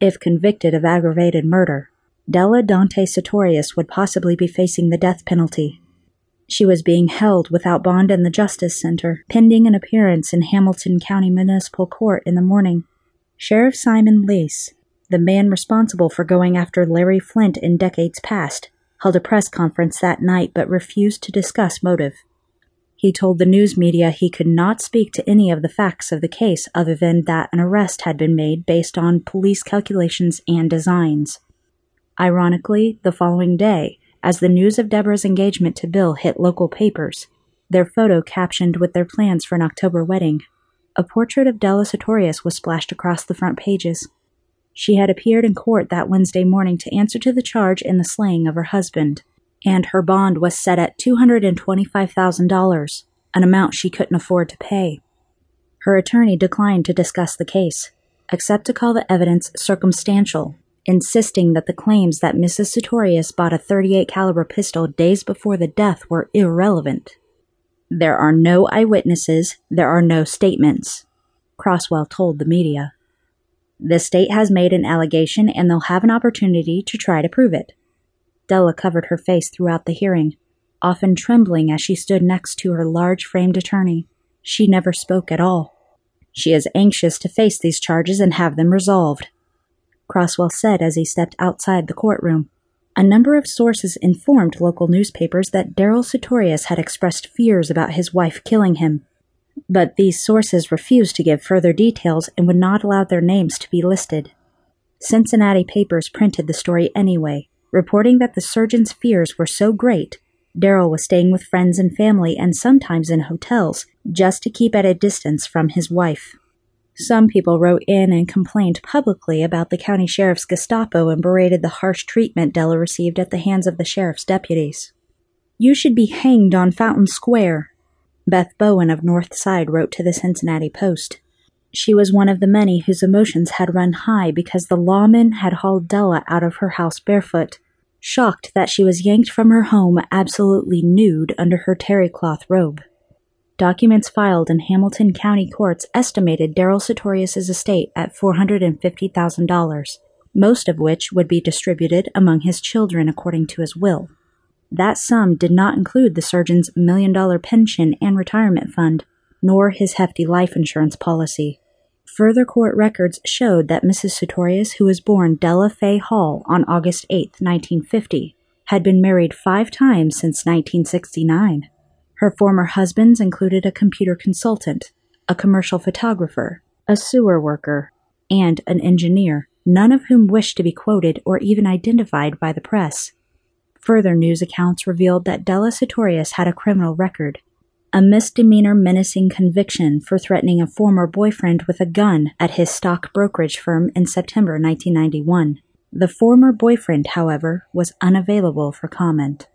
If convicted of aggravated murder, Della Dante Sutorius would possibly be facing the death penalty. She was being held without bond in the Justice Center, pending an appearance in Hamilton County Municipal Court in the morning. Sheriff Simon Leis, the man responsible for going after Larry Flynt in decades past, held a press conference that night but refused to discuss motive. He told the news media he could not speak to any of the facts of the case other than that an arrest had been made based on police calculations and designs. Ironically, the following day, as the news of Deborah's engagement to Bill hit local papers, their photo captioned with their plans for an October wedding. A portrait of Della Sutorius was splashed across the front pages. She had appeared in court that Wednesday morning to answer to the charge in the slaying of her husband, and her bond was set at $225,000, an amount she couldn't afford to pay. Her attorney declined to discuss the case, except to call the evidence circumstantial insisting that the claims that Mrs. Sutorius bought a 38 caliber pistol days before the death were irrelevant. There are no eyewitnesses, there are no statements, Crosswell told the media. The state has made an allegation and they'll have an opportunity to try to prove it. Della covered her face throughout the hearing, often trembling as she stood next to her large framed attorney. She never spoke at all. She is anxious to face these charges and have them resolved. Croswell said as he stepped outside the courtroom. A number of sources informed local newspapers that Daryl Sutorius had expressed fears about his wife killing him. But these sources refused to give further details and would not allow their names to be listed. Cincinnati papers printed the story anyway, reporting that the surgeon's fears were so great, Daryl was staying with friends and family and sometimes in hotels just to keep at a distance from his wife. Some people wrote in and complained publicly about the county sheriff's Gestapo and berated the harsh treatment Della received at the hands of the sheriff's deputies. You should be hanged on Fountain Square, Beth Bowen of North Side wrote to the Cincinnati Post. She was one of the many whose emotions had run high because the lawman had hauled Della out of her house barefoot, shocked that she was yanked from her home absolutely nude under her terry cloth robe. Documents filed in Hamilton County courts estimated Daryl Sutorius's estate at $450,000, most of which would be distributed among his children according to his will. That sum did not include the surgeon's million dollar pension and retirement fund, nor his hefty life insurance policy. Further court records showed that Mrs. Sutorius, who was born Della Fay Hall on August 8, 1950, had been married five times since 1969. Her former husbands included a computer consultant, a commercial photographer, a sewer worker, and an engineer, none of whom wished to be quoted or even identified by the press. Further news accounts revealed that Della Sutorius had a criminal record, a misdemeanor menacing conviction for threatening a former boyfriend with a gun at his stock brokerage firm in September 1991. The former boyfriend, however, was unavailable for comment.